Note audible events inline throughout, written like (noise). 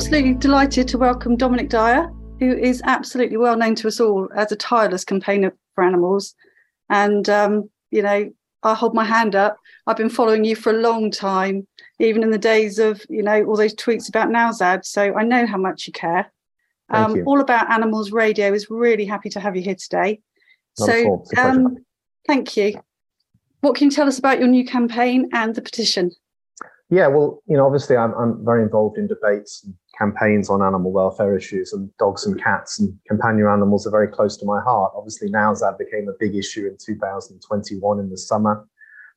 absolutely delighted to welcome Dominic Dyer, who is absolutely well known to us all as a tireless campaigner for animals. And, um, you know, I hold my hand up. I've been following you for a long time, even in the days of, you know, all those tweets about Nowzad. So I know how much you care. Um, you. All About Animals Radio is really happy to have you here today. Not so, um, thank you. What can you tell us about your new campaign and the petition? Yeah, well, you know, obviously I'm, I'm very involved in debates and campaigns on animal welfare issues, and dogs and cats and companion animals are very close to my heart. Obviously, Nowzad became a big issue in 2021 in the summer,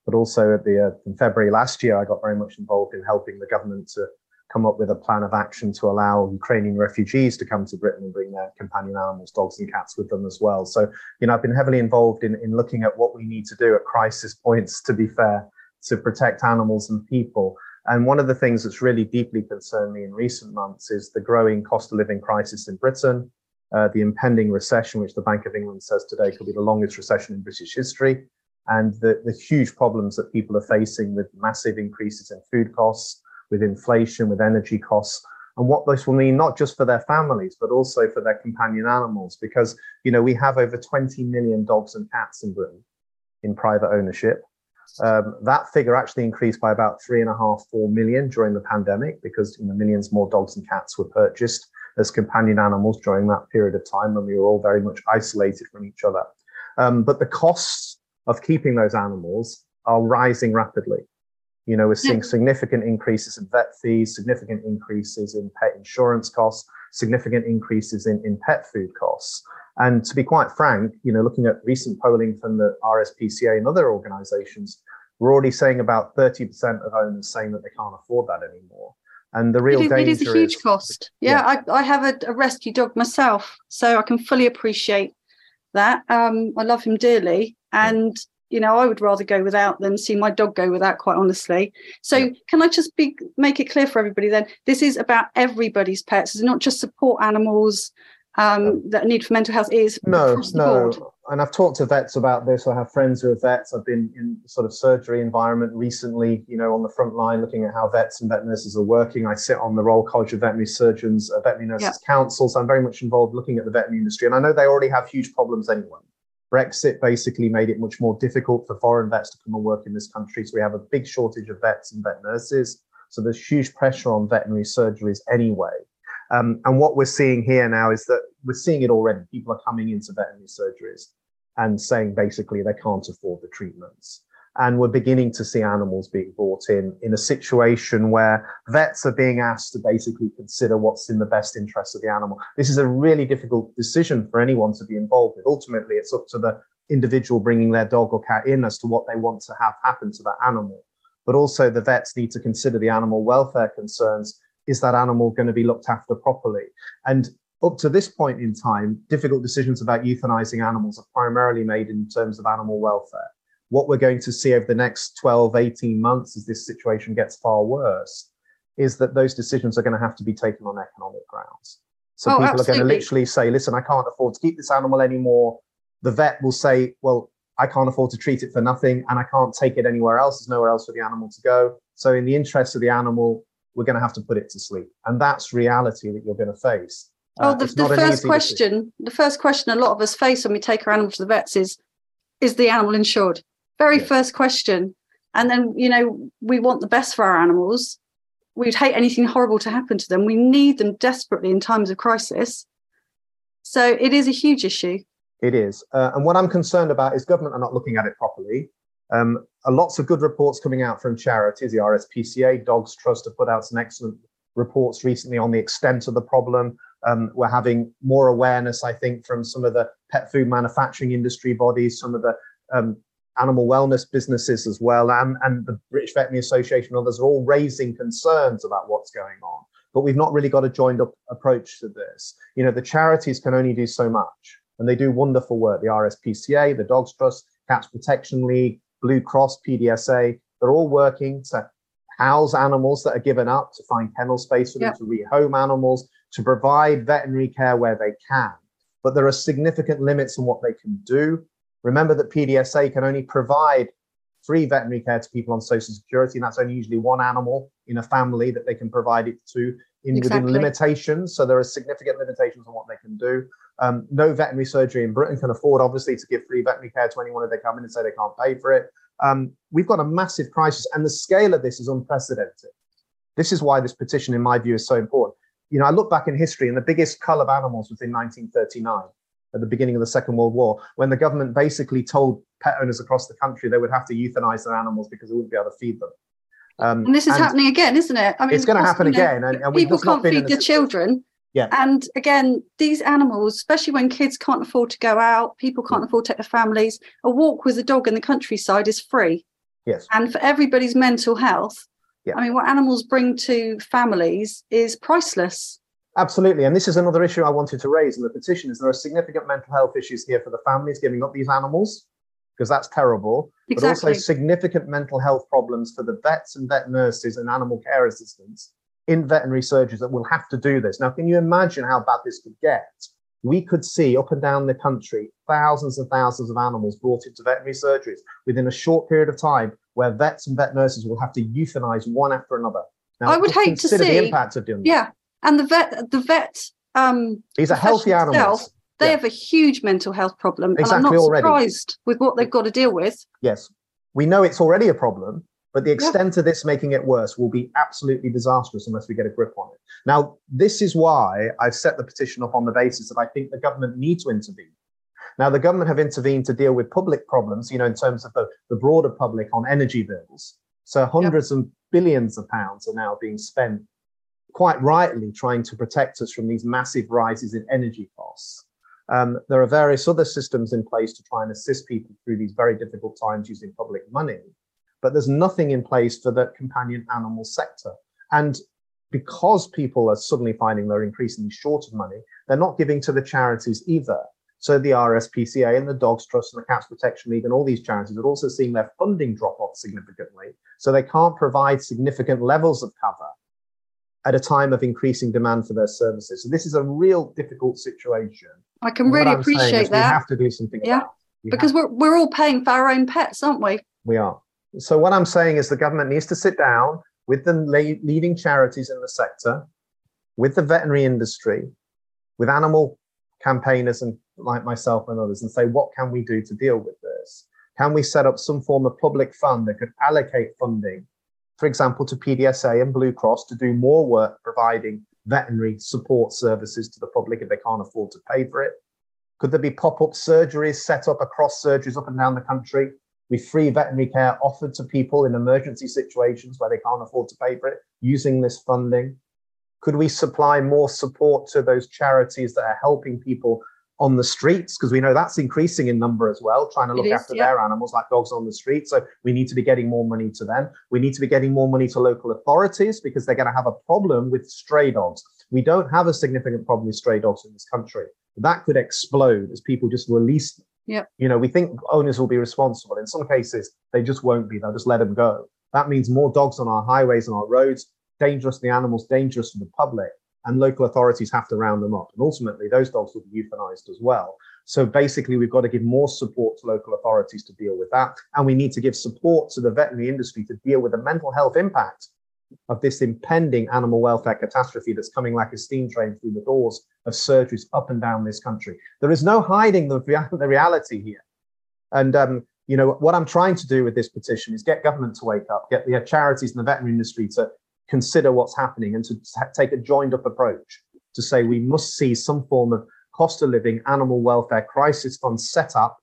but also at the uh, in February last year, I got very much involved in helping the government to come up with a plan of action to allow Ukrainian refugees to come to Britain and bring their companion animals, dogs and cats, with them as well. So, you know, I've been heavily involved in, in looking at what we need to do at crisis points, to be fair, to protect animals and people. And one of the things that's really deeply concerned me in recent months is the growing cost of living crisis in Britain, uh, the impending recession, which the Bank of England says today could be the longest recession in British history, and the, the huge problems that people are facing with massive increases in food costs, with inflation, with energy costs, and what this will mean not just for their families but also for their companion animals. Because you know we have over 20 million dogs and cats in britain in private ownership um, that figure actually increased by about three and a half, four million during the pandemic because you know, millions more dogs and cats were purchased as companion animals during that period of time when we were all very much isolated from each other. Um, but the costs of keeping those animals are rising rapidly. You know, we're seeing significant increases in vet fees, significant increases in pet insurance costs, significant increases in, in pet food costs. And to be quite frank, you know, looking at recent polling from the RSPCA and other organizations, we're already saying about 30% of owners saying that they can't afford that anymore. And the real it is, danger it is a huge is, cost. Yeah, yeah. I, I have a, a, rescue dog myself, so I can fully appreciate that. Um, I love him dearly, and you know, I would rather go without than see my dog go without, quite honestly. So, yeah. can I just be make it clear for everybody then? This is about everybody's pets. It's not just support animals um, that need for mental health is no, no. Board. And I've talked to vets about this. I have friends who are vets. I've been in sort of surgery environment recently, you know, on the front line, looking at how vets and vet nurses are working. I sit on the Royal College of Veterinary Surgeons, uh, Veterinary Nurses yep. Council, so I'm very much involved looking at the veterinary industry. And I know they already have huge problems anyway. Brexit basically made it much more difficult for foreign vets to come and work in this country. So we have a big shortage of vets and vet nurses. So there's huge pressure on veterinary surgeries anyway. Um, and what we're seeing here now is that we're seeing it already. People are coming into veterinary surgeries and saying basically they can't afford the treatments. And we're beginning to see animals being brought in in a situation where vets are being asked to basically consider what's in the best interest of the animal. This is a really difficult decision for anyone to be involved with. Ultimately, it's up to the individual bringing their dog or cat in as to what they want to have happen to that animal. But also, the vets need to consider the animal welfare concerns is that animal going to be looked after properly? And up to this point in time, difficult decisions about euthanizing animals are primarily made in terms of animal welfare. What we're going to see over the next 12, 18 months as this situation gets far worse is that those decisions are going to have to be taken on economic grounds. So oh, people absolutely. are going to literally say, listen, I can't afford to keep this animal anymore. The vet will say, well, I can't afford to treat it for nothing and I can't take it anywhere else. There's nowhere else for the animal to go. So, in the interest of the animal, we're going to have to put it to sleep. And that's reality that you're going to face. Oh, uh, the, the first question, decision. the first question a lot of us face when we take our animal to the vets is, is the animal insured? Very first question. And then, you know, we want the best for our animals. We'd hate anything horrible to happen to them. We need them desperately in times of crisis. So it is a huge issue. It is. Uh, and what I'm concerned about is government are not looking at it properly. Um, lots of good reports coming out from charities. The RSPCA, Dogs Trust have put out some excellent reports recently on the extent of the problem. Um, we're having more awareness, I think, from some of the pet food manufacturing industry bodies, some of the um, animal wellness businesses as well, and, and the British Veterinary Association and others are all raising concerns about what's going on. But we've not really got a joined up approach to this. You know, the charities can only do so much, and they do wonderful work. The RSPCA, the Dogs Trust, Cats Protection League, Blue Cross, PDSA, they're all working to house animals that are given up, to find kennel space for them, yep. to rehome animals, to provide veterinary care where they can. But there are significant limits on what they can do. Remember that PDSA can only provide free veterinary care to people on social security, and that's only usually one animal in a family that they can provide it to in exactly. within limitations. So there are significant limitations on what they can do. Um, no veterinary surgery in Britain can afford, obviously, to give free veterinary care to anyone if they come in and say they can't pay for it. Um, we've got a massive crisis, and the scale of this is unprecedented. This is why this petition, in my view, is so important. You know, I look back in history, and the biggest cull of animals was in 1939 at the beginning of the Second World War, when the government basically told pet owners across the country they would have to euthanize their animals because they wouldn't be able to feed them. Um, and this is and happening again, isn't it? I mean, it's going to happen again. And, and people can't feed their children. Yeah. And again, these animals, especially when kids can't afford to go out, people can't afford to take their families, a walk with a dog in the countryside is free. Yes. And for everybody's mental health, yeah. I mean, what animals bring to families is priceless. Absolutely. And this is another issue I wanted to raise in the petition is there are significant mental health issues here for the families giving up these animals, because that's terrible, exactly. but also significant mental health problems for the vets and vet nurses and animal care assistants in veterinary surgeries that will have to do this. Now, can you imagine how bad this could get? We could see up and down the country thousands and thousands of animals brought into veterinary surgeries within a short period of time where vets and vet nurses will have to euthanize one after another. Now, I would hate to see the impact of doing that. yeah, and the vet, the vet, um, these are healthy animals. They yeah. have a huge mental health problem, exactly and I'm not already. surprised with what they've got to deal with. Yes, we know it's already a problem, but the extent yeah. of this making it worse will be absolutely disastrous unless we get a grip on it. Now, this is why I've set the petition up on the basis that I think the government needs to intervene. Now, the government have intervened to deal with public problems, you know, in terms of the, the broader public on energy bills. So hundreds yep. and billions of pounds are now being spent quite rightly trying to protect us from these massive rises in energy costs. Um, there are various other systems in place to try and assist people through these very difficult times using public money, but there's nothing in place for the companion animal sector. And because people are suddenly finding they're increasingly short of money, they're not giving to the charities either. So the RSPCA and the Dogs Trust and the Cats Protection League and all these charities are also seeing their funding drop off significantly. So they can't provide significant levels of cover at a time of increasing demand for their services. So this is a real difficult situation. I can really appreciate that. We have to do something yeah. because we're, we're all paying for our own pets, aren't we? We are. So what I'm saying is the government needs to sit down with the leading charities in the sector, with the veterinary industry, with animal campaigners and like myself and others, and say, what can we do to deal with this? Can we set up some form of public fund that could allocate funding for example, to PDSA and Blue Cross to do more work providing veterinary support services to the public if they can't afford to pay for it? Could there be pop up surgeries set up across surgeries up and down the country with free veterinary care offered to people in emergency situations where they can't afford to pay for it using this funding? Could we supply more support to those charities that are helping people on the streets because we know that's increasing in number as well, trying to look is, after yeah. their animals like dogs on the street. So we need to be getting more money to them. We need to be getting more money to local authorities because they're going to have a problem with stray dogs. We don't have a significant problem with stray dogs in this country. That could explode as people just release them. Yeah. You know, we think owners will be responsible. In some cases, they just won't be. They'll just let them go. That means more dogs on our highways and our roads, dangerous to the animals, dangerous to the public and local authorities have to round them up. And ultimately, those dogs will be euthanized as well. So basically, we've got to give more support to local authorities to deal with that. And we need to give support to the veterinary industry to deal with the mental health impact of this impending animal welfare catastrophe that's coming like a steam train through the doors of surgeries up and down this country. There is no hiding the, (laughs) the reality here. And, um, you know, what I'm trying to do with this petition is get government to wake up, get the charities and the veterinary industry to consider what's happening and to take a joined up approach to say we must see some form of cost of living animal welfare crisis fund set up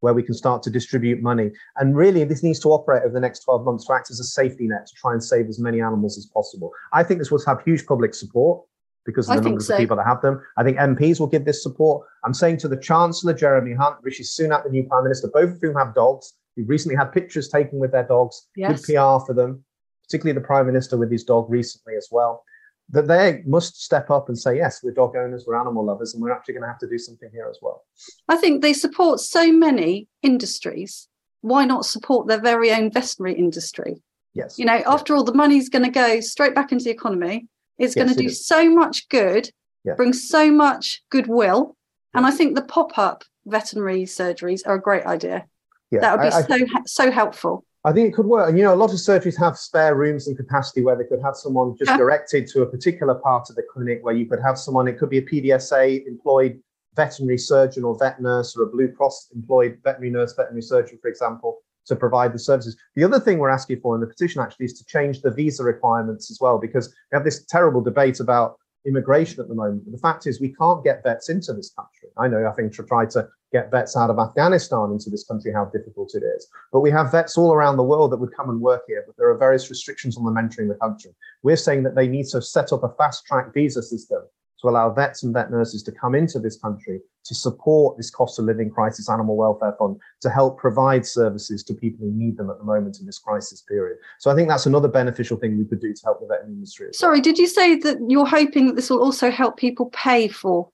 where we can start to distribute money. And really, this needs to operate over the next 12 months to act as a safety net to try and save as many animals as possible. I think this will have huge public support because of the numbers so. of people that have them. I think MPs will give this support. I'm saying to the Chancellor, Jeremy Hunt, Rishi Sunak, the new Prime Minister, both of whom have dogs, who've recently had pictures taken with their dogs, yes. good PR for them particularly the Prime Minister with his dog recently as well, that they must step up and say, yes, we're dog owners, we're animal lovers, and we're actually going to have to do something here as well. I think they support so many industries. Why not support their very own veterinary industry? Yes. You know, after all, the money's going to go straight back into the economy. It's yes, going to do so much good, yeah. bring so much goodwill. And I think the pop up veterinary surgeries are a great idea. Yeah, that would be I, so so helpful. I think it could work. And you know, a lot of surgeries have spare rooms and capacity where they could have someone just directed to a particular part of the clinic where you could have someone, it could be a PDSA employed veterinary surgeon or vet nurse or a Blue Cross employed veterinary nurse, veterinary surgeon, for example, to provide the services. The other thing we're asking for in the petition actually is to change the visa requirements as well, because we have this terrible debate about immigration at the moment. But the fact is, we can't get vets into this country. I know, I think, to try to get vets out of Afghanistan into this country, how difficult it is. But we have vets all around the world that would come and work here, but there are various restrictions on them entering the country. We're saying that they need to set up a fast track visa system to allow vets and vet nurses to come into this country to support this cost of living crisis animal welfare fund to help provide services to people who need them at the moment in this crisis period. So I think that's another beneficial thing we could do to help the veterinary industry. Sorry, well. did you say that you're hoping that this will also help people pay for,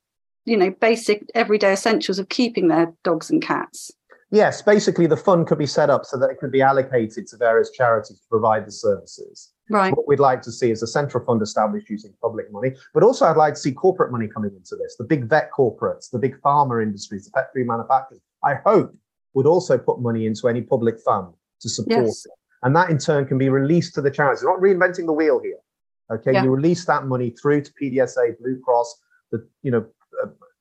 you know, basic everyday essentials of keeping their dogs and cats? Yes, basically the fund could be set up so that it could be allocated to various charities to provide the services. Right. What we'd like to see is a central fund established using public money, but also I'd like to see corporate money coming into this. The big vet corporates, the big pharma industries, the pet food manufacturers, I hope would also put money into any public fund to support yes. it. And that in turn can be released to the charities. We're not reinventing the wheel here. Okay, yeah. you release that money through to PDSA, Blue Cross, the you know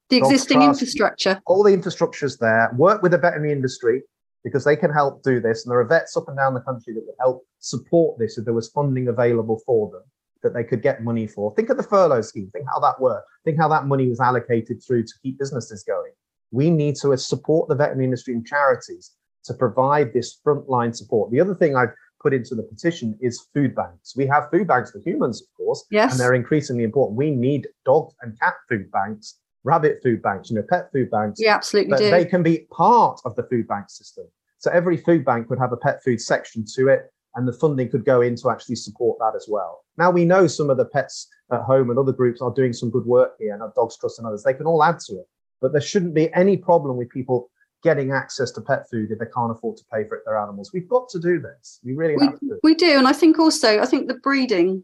the existing Trust, infrastructure. All the infrastructure's there. Work with the veterinary industry because they can help do this. And there are vets up and down the country that would help support this if there was funding available for them that they could get money for. Think of the furlough scheme. Think how that worked. Think how that money was allocated through to keep businesses going. We need to support the veterinary industry and charities to provide this frontline support. The other thing I've put into the petition is food banks. We have food banks for humans, of course, yes. and they're increasingly important. We need dog and cat food banks rabbit food banks, you know, pet food banks. Yeah, absolutely do. They can be part of the food bank system. So every food bank would have a pet food section to it, and the funding could go in to actually support that as well. Now we know some of the pets at home and other groups are doing some good work here, and our Dogs Trust and others. They can all add to it, but there shouldn't be any problem with people getting access to pet food if they can't afford to pay for it their animals. We've got to do this. We really we, have to. We do, and I think also I think the breeding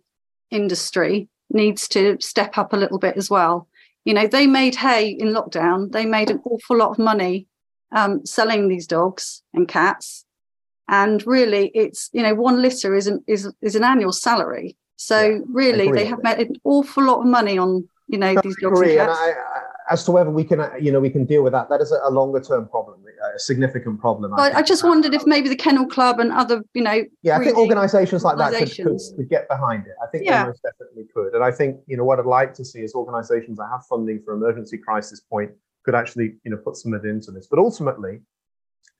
industry needs to step up a little bit as well. You know, they made hay in lockdown. They made an awful lot of money um, selling these dogs and cats, and really, it's you know, one litter is an is is an annual salary. So yeah, really, they have made an awful lot of money on you know these dogs and cats. And I, I, as to whether we can, uh, you know, we can deal with that, that is a, longer term problem, a significant problem. I, I just wondered if maybe the Kennel Club and other, you know, yeah, I think organisations like that could, could, could, get behind it. I think yeah. they most definitely could, and I think you know what I'd like to see is organisations that have funding for emergency crisis point could actually, you know, put some of it into this. But ultimately,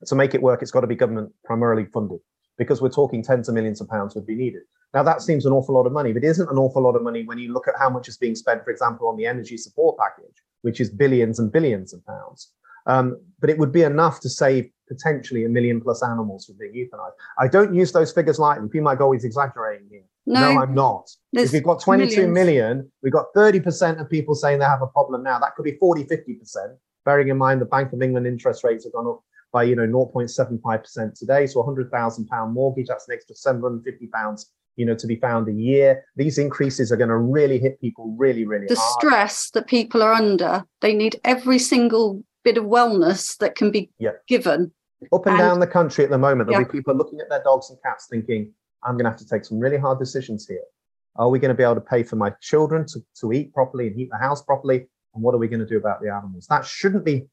to make it work, it's got to be government primarily funded because we're talking tens of millions of pounds would be needed. Now, that seems an awful lot of money, but it isn't an awful lot of money when you look at how much is being spent, for example, on the energy support package which is billions and billions of pounds. Um, but it would be enough to save potentially a million plus animals from being euthanized. I don't use those figures lightly. People might go, he's exaggerating here. No, no I'm not. If we've got 22 millions. million, we've got 30% of people saying they have a problem now. That could be 40, 50%, bearing in mind the Bank of England interest rates have gone up by, you know, 0.75% today. So a £100,000 mortgage, that's an extra £750 you know, to be found a year. These increases are going to really hit people really, really the hard. stress that people are under, they need every single bit of wellness that can be yeah. given. Up and, and, down the country at the moment, there'll yeah. be people looking at their dogs and cats thinking, I'm going to have to take some really hard decisions here. Are we going to be able to pay for my children to, to eat properly and heat the house properly? And what are we going to do about the animals? That shouldn't be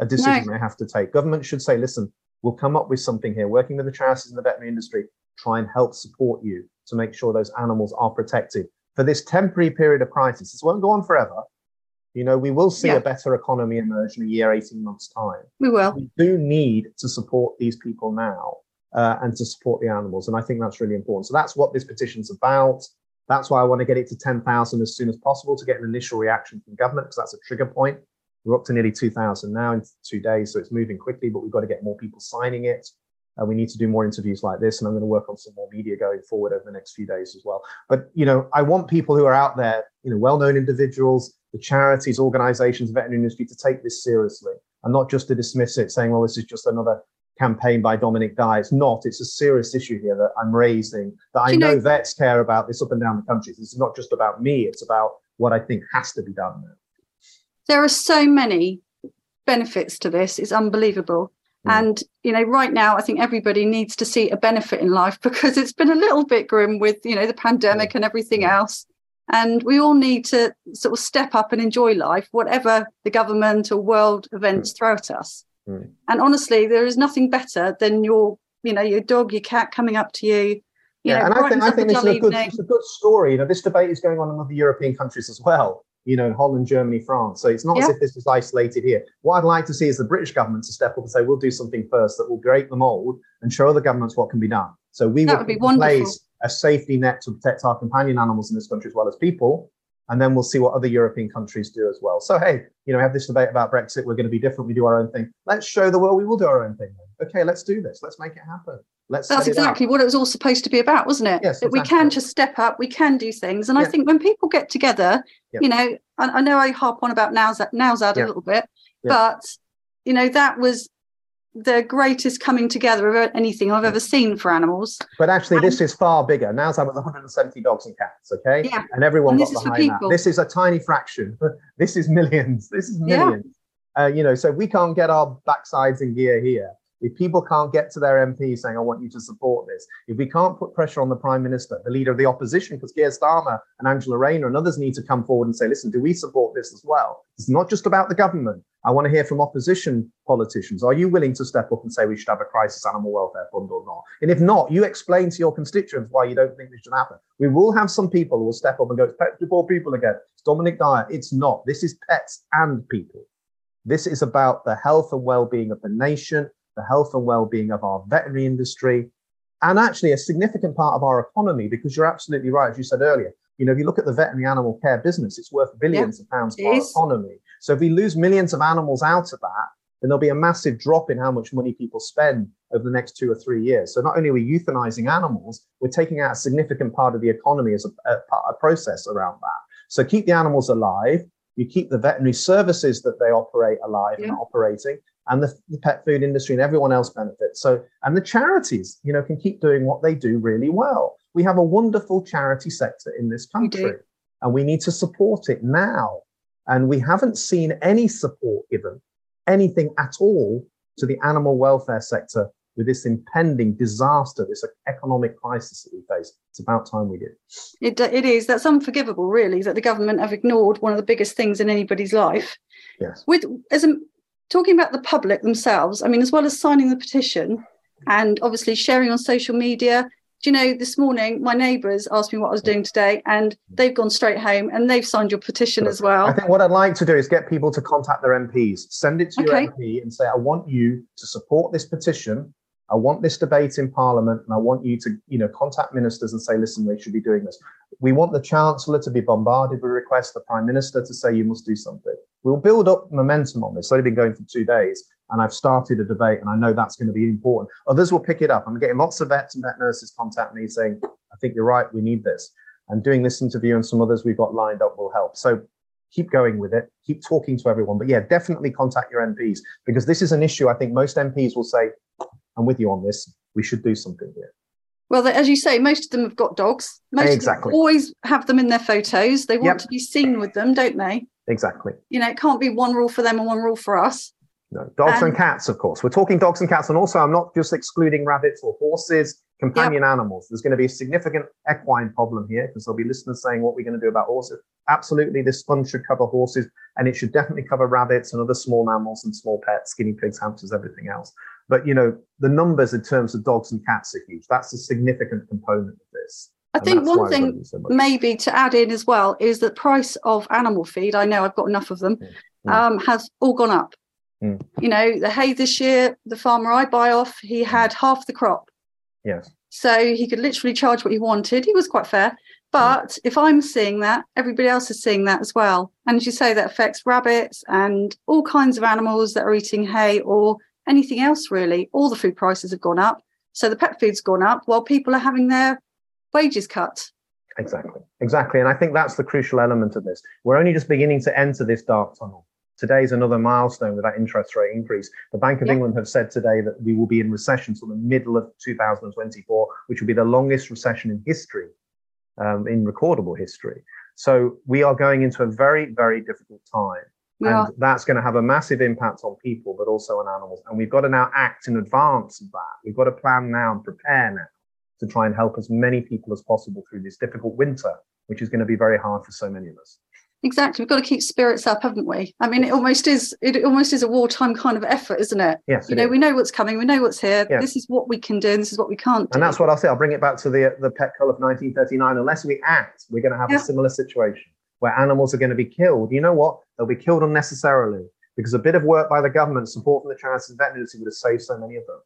a decision no. they have to take. Government should say, listen, we'll come up with something here, working with the charities and the veterinary industry, try and help support you to make sure those animals are protected for this temporary period of crisis. This won't go on forever. You know, we will see yeah. a better economy emerge in a year, 18 months' time. We will. We do need to support these people now uh, and to support the animals. And I think that's really important. So that's what this petition's about. That's why I want to get it to 10,000 as soon as possible to get an initial reaction from government, because that's a trigger point. We're up to nearly 2,000 now in two days, so it's moving quickly, but we've got to get more people signing it. Uh, we need to do more interviews like this, and I'm going to work on some more media going forward over the next few days as well. But you know, I want people who are out there, you know, well-known individuals, the charities, organisations, veterinary industry, to take this seriously and not just to dismiss it, saying, "Well, this is just another campaign by Dominic Dyer." It's not. It's a serious issue here that I'm raising. That I know, know vets care about this up and down the country. This is not just about me. It's about what I think has to be done. Now. There are so many benefits to this. It's unbelievable. Mm. And, you know, right now, I think everybody needs to see a benefit in life (laughs) because it's been a little bit grim with, you know, the pandemic and everything else. And we all need to sort of step up and enjoy life, whatever the government or world events mm. throw at us. And honestly, there is nothing better than your, you know, your dog, your cat coming up to you. you yeah, know, and I think, I think this is a good, it's a good story. You know, this debate is going on in other European countries as well you know, Holland, Germany, France. So it's not yeah. as if this was isolated here. What I'd like to see is the British government to step up and say, we'll do something first that will break the mold and show other governments what can be done. So we that would, would place a safety net to protect our companion animals in this country as well as people. And then we'll see what other European countries do as well. So, hey, you know, we have this debate about Brexit. We're going to be different. We do our own thing. Let's show the world we will do our own thing. Okay, let's do this. Let's make it happen. Let's That's exactly what it was all supposed to be about, wasn't it? Yes, that exactly. we can just step up, we can do things. And yeah. I think when people get together, yeah. you know, I, I, know I harp on about Nowzad, Nowzad yeah. a little bit, but, you know, that was the greatest coming together of anything I've ever seen for animals. But actually, and, this is far bigger. Now's with 170 dogs and cats, okay? Yeah. And everyone and got behind that. This is a tiny fraction. (laughs) this is millions. This is millions. Yeah. Uh, you know, so we can't get our backsides in gear here. If people can't get to their MP saying, I want you to support this, if we can't put pressure on the Prime Minister, the leader of the opposition, because Keir Starmer and Angela Rayner and others need to come forward and say, listen, do we support this as well? It's not just about the government. I want to hear from opposition politicians. Are you willing to step up and say we should have a crisis animal welfare fund or not? And if not, you explain to your constituents why you don't think this should happen. We will have some people who will step up and go, it's pets before people again. It's Dominic Dyer. It's not. This is pets and people. This is about the health and well-being of the nation the health and well-being of our veterinary industry, and actually a significant part of our economy. Because you're absolutely right, as you said earlier. You know, if you look at the veterinary animal care business, it's worth billions yeah, of pounds for our economy. So if we lose millions of animals out of that, then there'll be a massive drop in how much money people spend over the next two or three years. So not only are we euthanizing animals, we're taking out a significant part of the economy as a, a, a process around that. So keep the animals alive. You keep the veterinary services that they operate alive yeah. and operating, and the, the, pet food industry and everyone else benefits. So, and the charities, you know, can keep doing what they do really well. We have a wonderful charity sector in this country, and we need to support it now. And we haven't seen any support given, anything at all, to the animal welfare sector with this impending disaster, this economic crisis that we face. It's about time we did. It, it is. That's unforgivable, really, that the government have ignored one of the biggest things in anybody's life. Yes. With as a talking about the public themselves, I mean, as well as signing the petition and obviously sharing on social media. Do you know, this morning my neighbours asked me what I was doing today, and they've gone straight home and they've signed your petition as well. I think what I'd like to do is get people to contact their MPs, send it to okay. your MP, and say, "I want you to support this petition I want this debate in Parliament, and I want you to, you know, contact ministers and say, listen, they should be doing this. We want the Chancellor to be bombarded with requests, the Prime Minister to say you must do something. We'll build up momentum on this. It's only been going for two days, and I've started a debate, and I know that's going to be important. Others will pick it up. I'm getting lots of vets and vet nurses contact me saying, I think you're right, we need this. And doing this interview and some others we've got lined up will help. So keep going with it, keep talking to everyone. But yeah, definitely contact your MPs because this is an issue I think most MPs will say, I'm with you on this. We should do something here. Well, as you say, most of them have got dogs. Most exactly. always have them in their photos. They want yep. to be seen with them, don't they? Exactly. You know, it can't be one rule for them and one rule for us. No, dogs and, and cats, of course. We're talking dogs and cats, and also I'm not just excluding rabbits or horses, companion yep. animals. There's going to be a significant equine problem here because there'll be listeners saying, "What are we going to do about horses?" Absolutely, this fund should cover horses, and it should definitely cover rabbits and other small mammals and small pets, guinea pigs, hamsters, everything else. But you know, the numbers in terms of dogs and cats are huge. That's a significant component of this. I think one thing so maybe to add in as well is the price of animal feed. I know I've got enough of them. Mm. Um, has all gone up. Mm. You know, the hay this year, the farmer I buy off, he had half the crop. Yes. So he could literally charge what he wanted. He was quite fair. But mm. if I'm seeing that, everybody else is seeing that as well. And as you say, that affects rabbits and all kinds of animals that are eating hay or anything else really. All the food prices have gone up. So the pet food's gone up while people are having their wages cut. Exactly. Exactly. And I think that's the crucial element of this. We're only just beginning to enter this dark tunnel. Today is another milestone with that interest rate increase. The Bank of England have said today that we will be in recession till the middle of 2024, which will be the longest recession in history, um, in recordable history. So we are going into a very, very difficult time. We and are. that's going to have a massive impact on people, but also on animals. And we've got to now act in advance of that. We've got to plan now and prepare now to try and help as many people as possible through this difficult winter, which is going to be very hard for so many of us. Exactly. We've got to keep spirits up, haven't we? I mean, it almost is. It almost is a wartime kind of effort, isn't it? Yes, You know, is. we know what's coming. We know what's here. Yeah. This is what we can do. And this is what we can't do. and that's what I'll say. I'll bring it back to the the pet cull of 1939. Unless we act, we're going to have Yeah. a similar situation where animals are going to be killed. You know what? They'll be killed unnecessarily because a bit of work by the government, support from the charities and veterinary would have saved so many of them.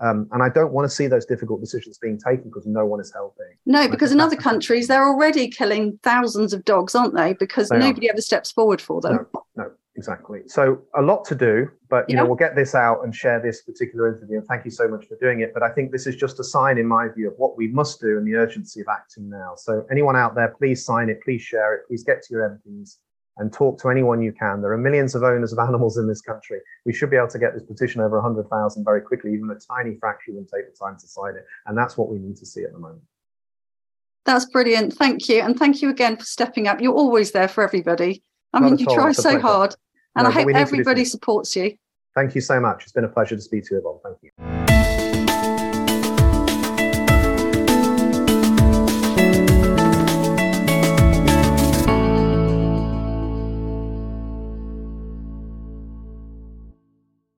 Um, and I don't want to see those difficult decisions being taken because no one is helping. No, because in other countries they're already killing thousands of dogs, aren't they? Because They are. nobody ever steps forward for them. No, exactly. So a lot to do, but you know we'll get this out and share this particular interview. And thank you so much for doing it. But I think this is just a sign, in my view, of what we must do and the urgency of acting now. So anyone out there, please sign it, please share it, please get to your MPs and talk to anyone you can. There are millions of owners of animals in this country. We should be able to get this petition over 100,000 very quickly. Even a tiny fraction would take the time to sign it, and that's what we need to see at the moment. That's brilliant. Thank you. And thank you again for stepping up. You're always there for everybody. I Not mean, you all. try so pleasure. hard. And No, I hope we need to do everybody supports you. Thank you so much. It's been a pleasure to speak to you, Yvonne. Thank you.